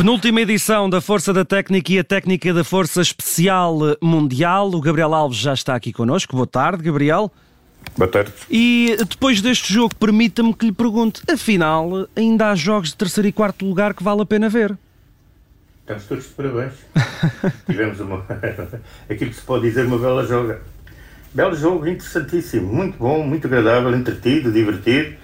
Penúltima edição da Força da Técnica e a Técnica da Força Especial Mundial. O Gabriel Alves já está aqui connosco. Boa tarde, Gabriel. Boa tarde. E depois deste jogo, permita-me que lhe pergunte: afinal, ainda há jogos de terceiro e quarto lugar que vale a pena ver? Estamos todos de parabéns. Tivemos uma, aquilo que se pode dizer uma bela joga. Belo jogo, interessantíssimo, muito bom, muito agradável, entretido, divertido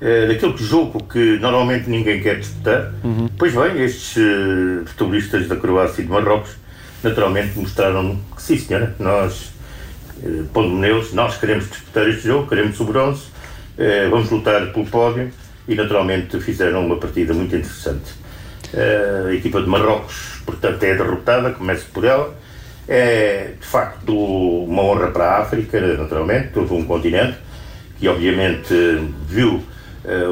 é, daquele jogo que normalmente ninguém quer disputar. Uhum. Pois bem, estes uh, futebolistas da Croácia e de Marrocos naturalmente mostraram que sim, senhora, nós, uh, pondo neles, nós queremos disputar este jogo, queremos o bronze, uh, vamos lutar pelo pódio e naturalmente fizeram uma partida muito interessante. Uh, a equipa de Marrocos, portanto, é derrotada, começo por ela. É de facto uma honra para a África, naturalmente, todo um continente que obviamente viu eh,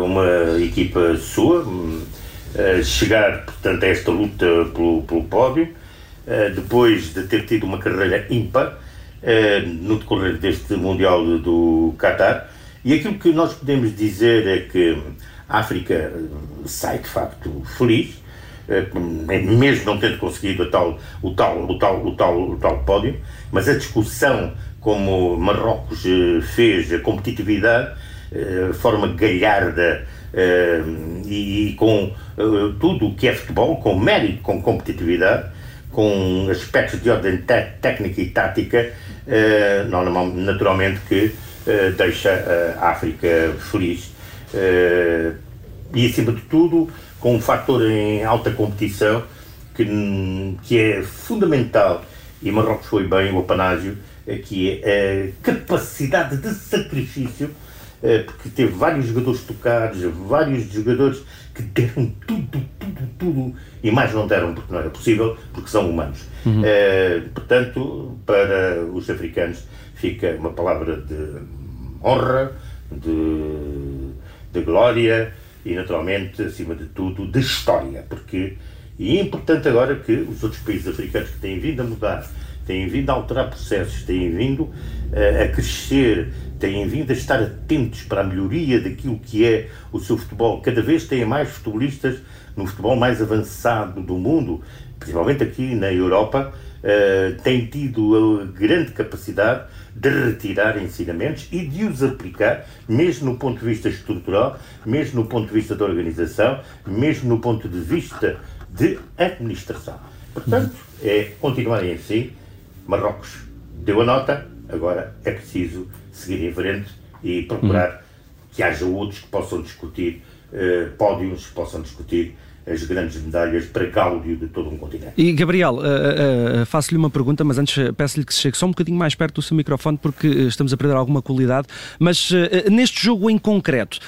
uma equipa sua, eh, chegar, portanto, a esta luta pelo, pelo pódio, eh, depois de ter tido uma carreira ímpar no decorrer deste Mundial do Qatar. E aquilo que nós podemos dizer é que a África sai de facto feliz, mesmo não tendo conseguido tal, o, tal, o, tal, o, tal, o tal pódio, mas a discussão como Marrocos fez, a competitividade, eh, forma galharda uh, e, e, com uh, tudo o que é futebol, com mérito, com competitividade, com aspectos de ordem técnica e tática, naturalmente que deixa a África feliz. e acima de tudo, com um fator em alta competição que, que é fundamental, e Marrocos foi bem o apanágio, que é a capacidade de sacrifício eh, porque teve vários jogadores tocados, vários jogadores que deram tudo, tudo, tudo, e mais não deram porque não era possível, porque são humanos. Uhum. É, portanto, para os africanos fica uma palavra de honra, de, de glória e, naturalmente, acima de tudo, de história, porque e é importante agora que os outros países africanos que têm vindo a mudar, têm vindo a alterar processos, têm vindo uh, a crescer, têm vindo a estar atentos para a melhoria daquilo que é o seu futebol. Cada vez têm mais futebolistas no futebol mais avançado do mundo, principalmente aqui na Europa, uh, têm tido a grande capacidade de retirar ensinamentos e de os aplicar, mesmo no ponto de vista estrutural, mesmo no ponto de vista da organização, mesmo no ponto de vista de administração. Portanto, é continuarem assim. Marrocos deu a nota, agora é preciso seguir em frente e procurar uhum. que haja outros que possam discutir uh, pódios, que possam discutir as grandes medalhas para gáudio de todo um continente. E Gabriel, uh, uh, faço-lhe uma pergunta, mas antes peço-lhe que se chegue só um bocadinho mais perto do seu microfone porque estamos a perder alguma qualidade. Mas uh, neste jogo em concreto,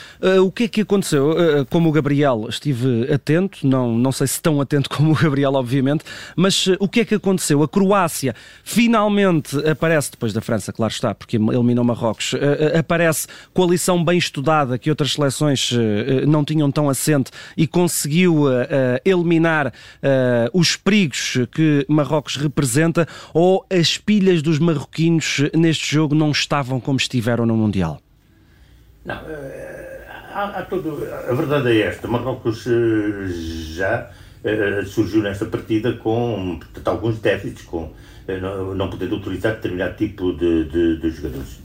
o que é que aconteceu? como o Gabriel estive atento, não, não sei se tão atento como o Gabriel, obviamente, mas o que é que aconteceu? A Croácia finalmente aparece, depois da França, claro está, porque eliminou Marrocos, aparece coalição bem estudada que outras seleções não tinham tão assente e conseguiu uh, eliminar uh, os perigos que Marrocos representa ou as pilhas dos marroquinos neste jogo não estavam como estiveram no Mundial? Não, há, há a verdade é esta, Marrocos já surgiu nesta partida com portanto, alguns déficits, com não, não podendo utilizar determinado tipo de, de, de jogadores.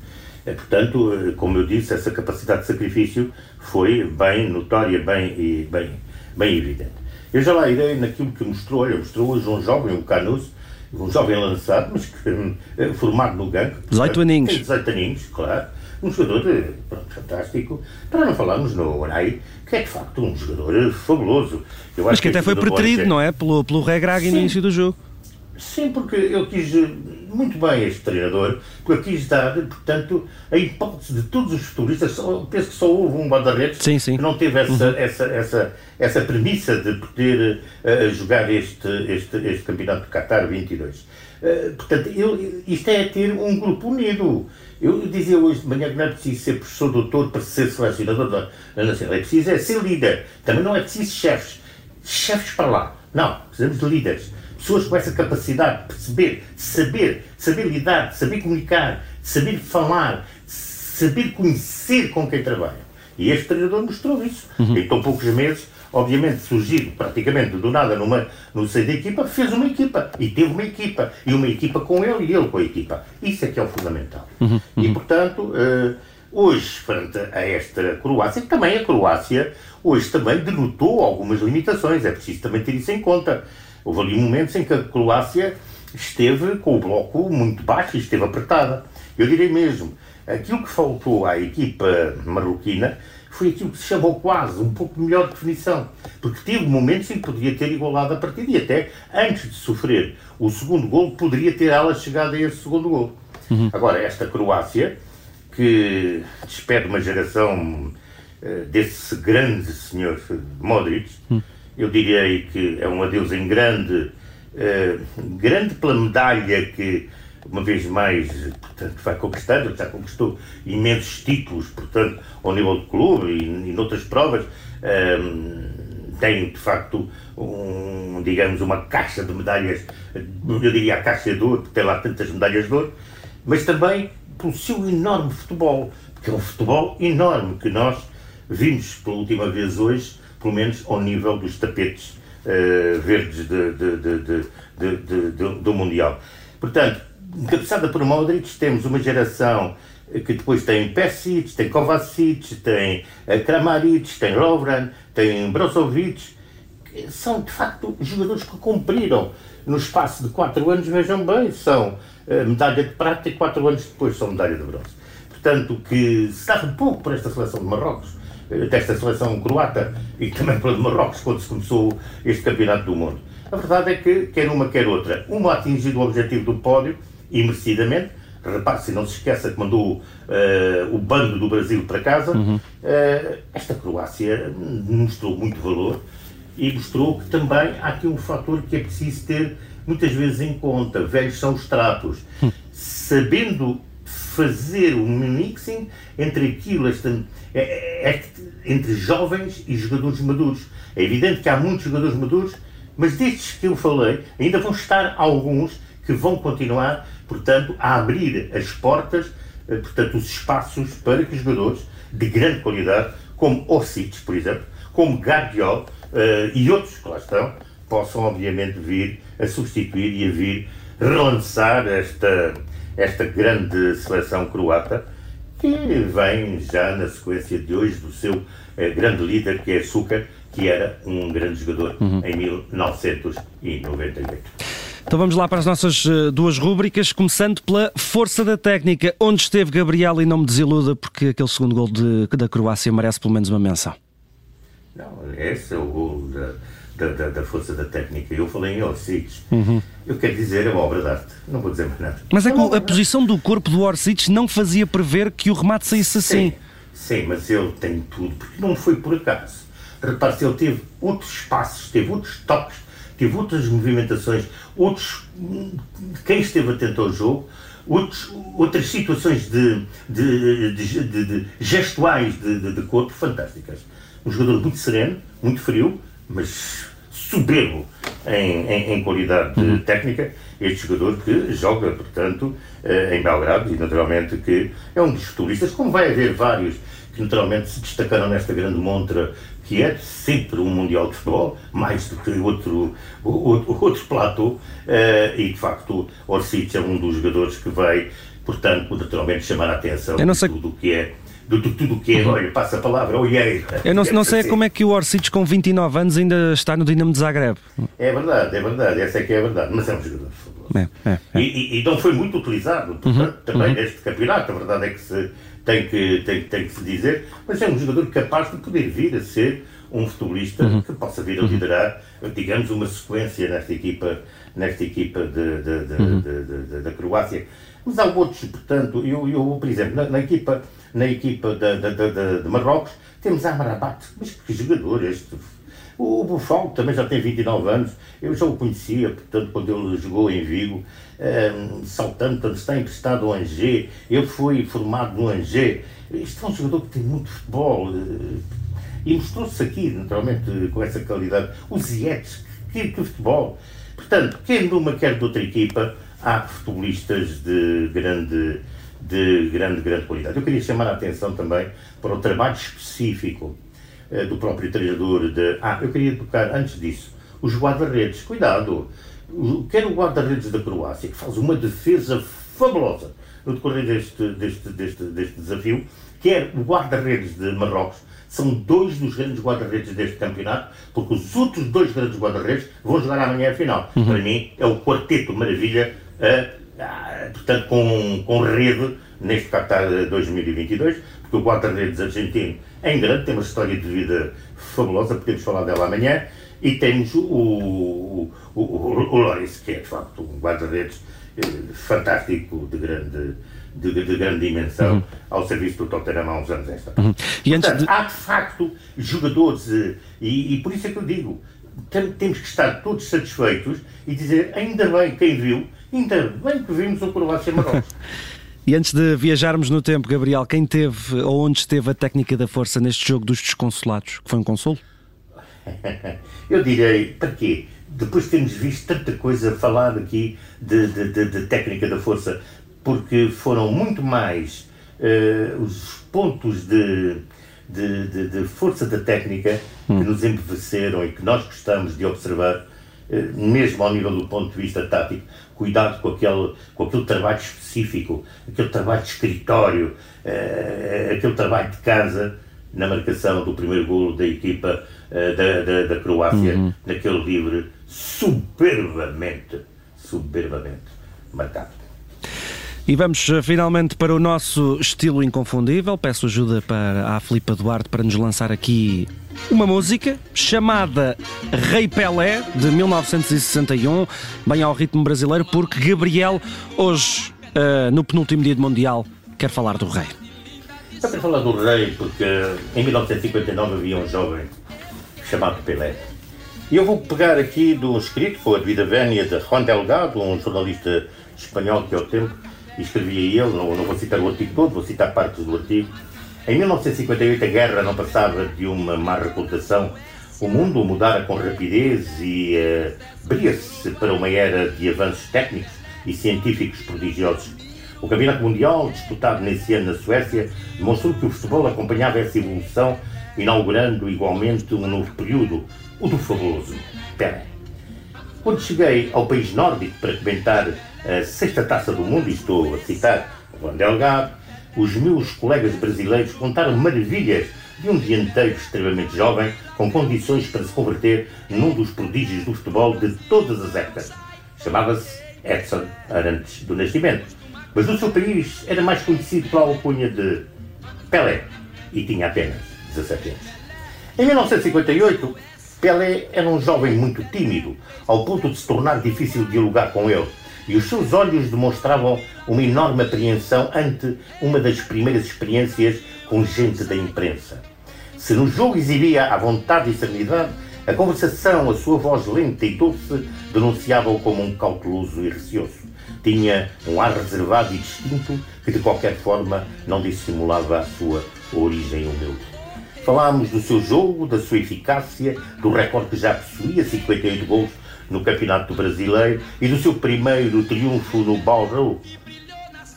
Portanto, como eu disse, essa capacidade de sacrifício foi bem notória, bem, bem, bem evidente. Eu já lá irei naquilo que mostrou, olha, mostrou hoje um jovem, um Canuso, um jovem lançado, mas que, eh, formado no gangue. 18 aninhos. 18 aninhos, claro. Um jogador pronto, fantástico. Para não falarmos no Orai, que é de facto um jogador eh, fabuloso. Eu mas que, que até foi preterido, não é? Pelo, pelo Regrag no início do jogo. Sim, porque eu quis muito bem este treinador, porque quis dar, portanto, a hipótese de todos os futuristas, penso que só houve um guarda-redes que não teve essa, uhum. essa, essa, essa premissa de poder uh, jogar este, este, este campeonato de Qatar 22. Uh, portanto, eu, isto é ter um grupo unido. Eu dizia hoje de manhã que não é preciso ser professor doutor para ser selecionador da, da nação, é preciso é ser líder. Também não é preciso chefes. Chefes para lá. Não, precisamos de líderes pessoas com essa capacidade de perceber, saber, saber lidar, saber comunicar, saber falar, saber conhecer com quem trabalha. E este treinador mostrou isso. Uhum. Em tão poucos meses obviamente surgido praticamente do nada numa, no seio da equipa, fez uma equipa e teve uma equipa e uma equipa com ele e ele com a equipa. Isso é que é o fundamental. Uhum, uhum. E portanto, uh, hoje, frente a esta Croácia, que também a Croácia hoje também denotou algumas limitações, é preciso também ter isso em conta. Houve ali momentos em que a Croácia esteve com o bloco muito baixo e esteve apertada. Eu direi mesmo, aquilo que faltou à equipa marroquina foi aquilo que se chamou quase um pouco melhor definição, porque teve momentos em que poderia ter igualado a partida e até antes de sofrer o segundo gol poderia ter ela chegado a esse segundo gol. Uhum. Agora, esta Croácia, que despede uma geração uh, desse grande senhor Modric, uhum. Eu diria que é um adeus em grande, uh, grande pela medalha que uma vez mais, portanto, vai conquistando, já conquistou imensos títulos, portanto, ao nível do clube e, e noutras provas. Um, tem, de facto, um, digamos, uma caixa de medalhas, eu diria a caixa de ouro, porque tem lá tantas medalhas de ouro, mas também pelo seu enorme futebol, que é um futebol enorme que nós vimos pela última vez hoje, pelo menos ao nível dos tapetes uh, verdes de, de, de, do Mundial. Portanto, encabeçada por Modric, temos uma geração que depois tem Pesic, tem Kovacic, tem eh, Kramaric, tem Lovren, tem Brozovic, são de facto jogadores que cumpriram no espaço de 4 anos, vejam bem, são eh, medalha de prata e 4 anos depois são medalha de bronze. Portanto, que se dava pouco para esta seleção de Marrocos, desta seleção croata e também para de Marrocos, quando se começou este campeonato do mundo. A verdade é que, quer uma, quer outra, uma atingido o objetivo do pódio, e merecidamente. Repare-se, não se esqueça que mandou uh, o bando do Brasil para casa. Uhum. Uh, esta Croácia mostrou muito valor e mostrou que também há aqui um fator que é preciso ter muitas vezes em conta. Velhos são os tratos. Uhum. Sabendo fazer um mixing entre aquilo, esta, é, é, é, entre jovens e jogadores maduros. É evidente que há muitos jogadores maduros, mas destes que eu falei, ainda vão estar alguns que vão continuar portanto, a abrir as portas, eh, portanto, os espaços para que jogadores de grande qualidade, como Orsic, por exemplo, como Guardiol uh, e outros que lá estão, possam, obviamente, vir a substituir e a vir relançar esta, esta grande seleção croata, que vem já na sequência de hoje do seu uh, grande líder, que é Açúcar, que era um grande jogador uhum. em 1998. Então vamos lá para as nossas eh, duas rúbricas, começando pela força da técnica. Onde esteve Gabriel e não me desiluda, porque aquele segundo gol de, da Croácia merece pelo menos uma menção. Não, esse é o gol da, da, da, da força da técnica. Eu falei em Orsic. Uhum. Eu quero dizer, é uma obra de arte. Não vou dizer mais nada. Mas é que a posição do corpo do Orsic não fazia prever que o remate saísse assim. Sim, mas ele tem tudo, porque não foi por acaso. Repare-se, ele teve outros espaços, teve outros toques teve outras movimentações, outros, quem esteve atento ao jogo, outros, outras situações de, de, de, de gestuais de, corpo fantásticas. Um jogador muito sereno, muito frio, mas soberbo em, em, em qualidade uhum. técnica. Este jogador que joga, portanto, eh, em Belgrado e, naturalmente, que é um dos futebolistas, como vai haver vários que naturalmente se destacaram nesta grande montra que é sempre um Mundial de Futebol, mais do que outro, outro, outro platô, uh, e de facto Orsic é um dos jogadores que vai, portanto, naturalmente chamar a atenção de tudo o que é de tudo o que é, olha, passa a palavra, olhei. Eu não, não sei como é que o Orsic com 29 anos ainda está no Dinamo de Zagreb. É verdade, é verdade, essa é que é a verdade, mas é um jogador de futebol. É, é, é. E, e, não foi muito utilizado, portanto, uhum, também uhum. neste campeonato, a verdade é que se tem que, tem, tem que se dizer, mas é um jogador capaz de poder vir a ser um futebolista uhum. que possa vir a uhum. liderar, digamos, uma sequência nesta equipa, nesta equipa de, de, de, uhum. da Croácia. Mas há outros, portanto, eu, eu por exemplo, na, na equipa, na equipa de, de, de, Marrocos, temos Amrabat, mas que jogador este o Buffon também já tem 29 anos, eu já o conhecia, portanto, quando ele jogou em Vigo, um, saltando, está emprestado ao Angers, ele foi formado no Angers. Isto é um jogador que tem muito futebol uh, e mostrou-se aqui, naturalmente, com essa qualidade. Os Zietes, que, que futebol! Portanto, quer numa, quer de outra equipa, há futebolistas de grande, de grande, grande qualidade. Eu queria chamar a atenção também para o trabalho específico uh, do próprio treinador de. Ah, eu queria tocar antes disso. Os guarda-redes, cuidado. Quer o guarda-redes da Croácia, que faz uma defesa fabulosa no decorrer deste, deste, deste, deste desafio, quer o guarda-redes de Marrocos, são dois dos grandes guarda-redes deste campeonato, porque os outros dois grandes guarda-redes vão jogar amanhã a final. Uhum. Para mim, é o quarteto maravilha, uh, uh, portanto, com, com rede neste Qatar 2022, porque o guarda-redes argentino é em grande, tem uma história de vida fabulosa, podemos falar dela amanhã, e temos o, o, o, o Loris, que é de facto um guarda-redes eh, fantástico, de grande, de, de grande dimensão, uhum. ao serviço do Tottenham há uns anos esta. Uhum. E Portanto, de... há de facto jogadores, eh, e, e, por isso é que eu digo, tem, temos que estar todos satisfeitos e dizer, ainda bem, quem viu, ainda bem que vimos o Croácia Marrocos. E antes de viajarmos no tempo, Gabriel, quem teve ou onde esteve a técnica da força neste jogo dos desconsolados? Que foi um consolo? Eu direi, para quê? Depois de termos visto tanta coisa falar aqui de, de, de, de técnica da força, porque foram muito mais uh, os pontos de, força da técnica hum. que nos embeveceram e que nós gostamos de observar, uh, mesmo ao nível do ponto de vista tático, cuidado com aquele, com aquele trabalho específico, aquele trabalho de escritório, uh, aquele trabalho de casa na marcação do primeiro golo da equipa da, da, da, Croácia, uhum. naquele livre, superbamente, superbamente marcado. E vamos eh, finalmente para o nosso estilo inconfundível. Peço ajuda para a Filipa Duarte para nos lançar aqui uma música chamada Rei Pelé, de 1961, bem ao ritmo brasileiro, porque Gabriel, hoje, uh, no penúltimo dia de Mundial, quer falar do Rei. Eu quero falar do Rei porque em 1959 havia um jovem chamado Pelé. E eu vou pegar aqui do escrito, foi a vida vénia de Juan Delgado, um jornalista espanhol que ao tempo escrevia ele, não, não vou citar o artigo todo, vou citar partes do artigo. Em 1958 a guerra não passava de uma má reputação. O mundo mudara com rapidez e uh, abria-se para uma era de avanços técnicos e científicos prodigiosos. O Campeonato Mundial, disputado nesse ano na Suécia, demonstrou que o futebol acompanhava essa evolução, inaugurando igualmente um novo período, o do fabuloso Pelé. Quando cheguei ao país nórdico para comentar a sexta taça do mundo, e estou a citar Juan Delgado, os meus colegas brasileiros contaram maravilhas de um dianteiro extremamente jovem, com condições para se converter num dos prodígios do futebol de todas as épocas. Chamava-se Edson Arantes do Nascimento, mas no seu país era mais conhecido pela alcunha de Pelé e tinha apenas 17 anos. Em 1958, Pelé era um jovem muito tímido, ao ponto de se tornar difícil dialogar com ele e os seus olhos demonstravam uma enorme apreensão ante uma das primeiras experiências com gente da imprensa. Se no jogo exibia a vontade e serenidade, a conversação, a sua voz lenta e doce, denunciava-o como um cauteloso e receoso. Tinha um ar reservado e distinto que, de qualquer forma, não dissimulava a sua origem humilde. Falámos do seu jogo, da sua eficácia, do recorde que já possuía, 58 gols no Campeonato Brasileiro e do seu primeiro triunfo no Bauru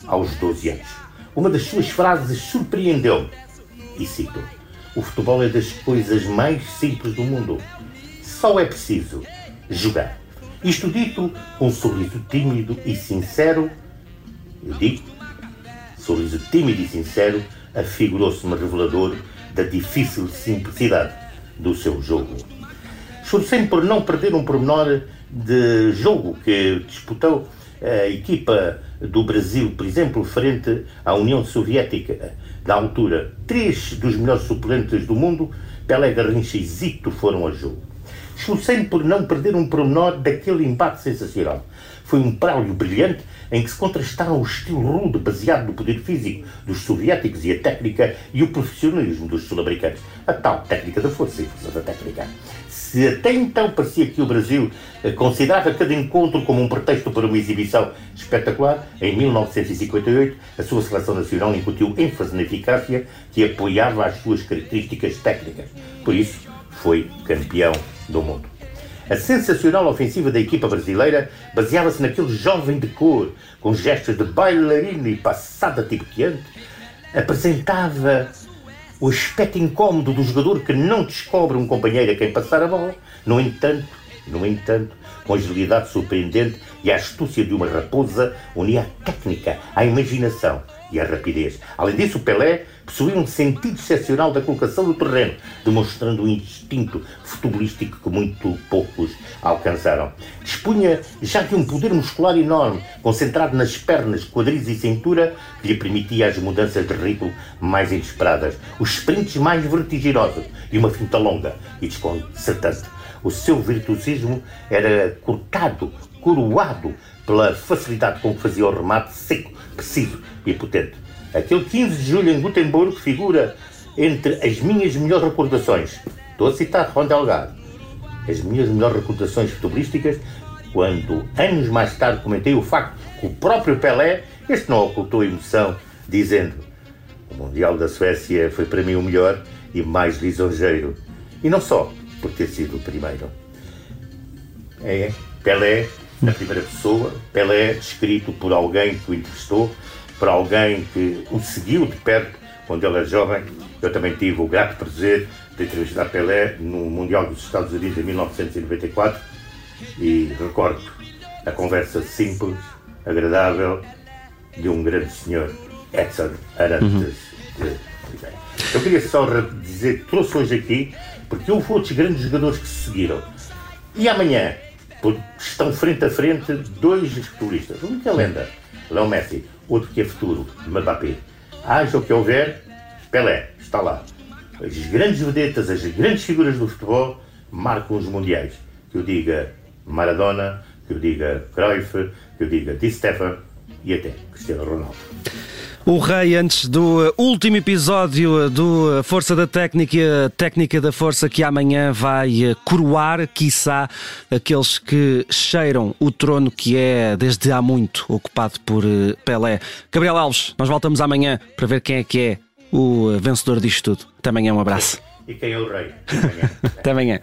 aos 12 anos. Uma das suas frases surpreendeu-me e cito: O futebol é das coisas mais simples do mundo. Só é preciso jogar. Isto dito com um sorriso tímido e sincero, eu digo, sorriso tímido e sincero, afigurou-se-me revelador da difícil simplicidade do seu jogo esforcei-me por não perder um pormenor de jogo que disputou a equipa do Brasil, por exemplo, frente à União Soviética, da altura. Três dos melhores suplentes do mundo, Pelé, Garrincha e Zito, foram a jogo. Esforcei-me por não perder um pormenor daquele embate sensacional. Foi um prálio brilhante em que se contrastaram o estilo rude baseado no poder físico dos soviéticos e a técnica e o profissionalismo dos sul-americanos. A tal técnica da força e força da técnica. Se até então parecia que o Brasil eh, considerava cada encontro como um pretexto para uma exibição espetacular, em 1958 a sua seleção nacional incutiu ênfase na eficácia que apoiava as suas características técnicas. Por isso, foi campeão do mundo. A sensacional ofensiva da equipa brasileira baseava-se naquele jovem de cor, com gestos de bailarina e passada tibequiante, apresentava o aspecto incómodo do jogador que não descobre um companheiro a quem passar a bola. No entanto, no entanto, com agilidade surpreendente e a astúcia de uma raposa, unia a técnica, a imaginação e a rapidez. Além disso, o Pelé possuía um sentido excepcional da colocação do terreno, demonstrando um instinto futebolístico que muito poucos alcançaram. Dispunha já de um poder muscular enorme, concentrado nas pernas, quadris e cintura, que lhe permitia as mudanças de ritmo mais inesperadas, os sprints mais vertiginosos e uma finta longa e desconcertante. O seu virtuosismo era cortado, coroado pela facilidade com que fazia o remate seco, preciso e potente. Aquele 15 de julho em Gutenberg figura entre as minhas melhores recordações. Estou a citar Ron Delgado. As minhas melhores recordações futebolísticas, quando anos mais tarde comentei o facto que o próprio Pelé, este não ocultou emoção, dizendo: O Mundial da Suécia foi para mim o melhor e mais lisonjeiro. E não só por ter sido o primeiro. É Pelé, na primeira pessoa, Pelé descrito por alguém que o entrevistou, por alguém que o seguiu de perto quando ele era jovem. Eu também tive o grato prazer de entrevistar Pelé no Mundial dos Estados Unidos em 1994 e recordo a conversa simples, agradável de um grande senhor, Edson Arantes uhum. Eu queria só dizer trouxe hoje aqui porque houve outros grandes jogadores que se seguiram. E amanhã estão frente a frente dois futbolistas. Um que é lenda, Léo Messi, outro que é futuro, Mbappé. Haja o que houver, Pelé está lá. As grandes vedetas, as grandes figuras do futebol marcam os mundiais. Que eu diga Maradona, que eu diga Cruyff, que eu diga Di Stefano e até Cristiano Ronaldo. O Rei, antes do último episódio do Força da Técnica Técnica da Força, que amanhã vai coroar, quiçá, aqueles que cheiram o trono que é, desde há muito, ocupado por eh, Pelé. Gabriel Alves, nós voltamos amanhã para ver quem é que é o vencedor disto tudo. Até amanhã, um abraço. E quem é o Rei? Até amanhã. Até amanhã.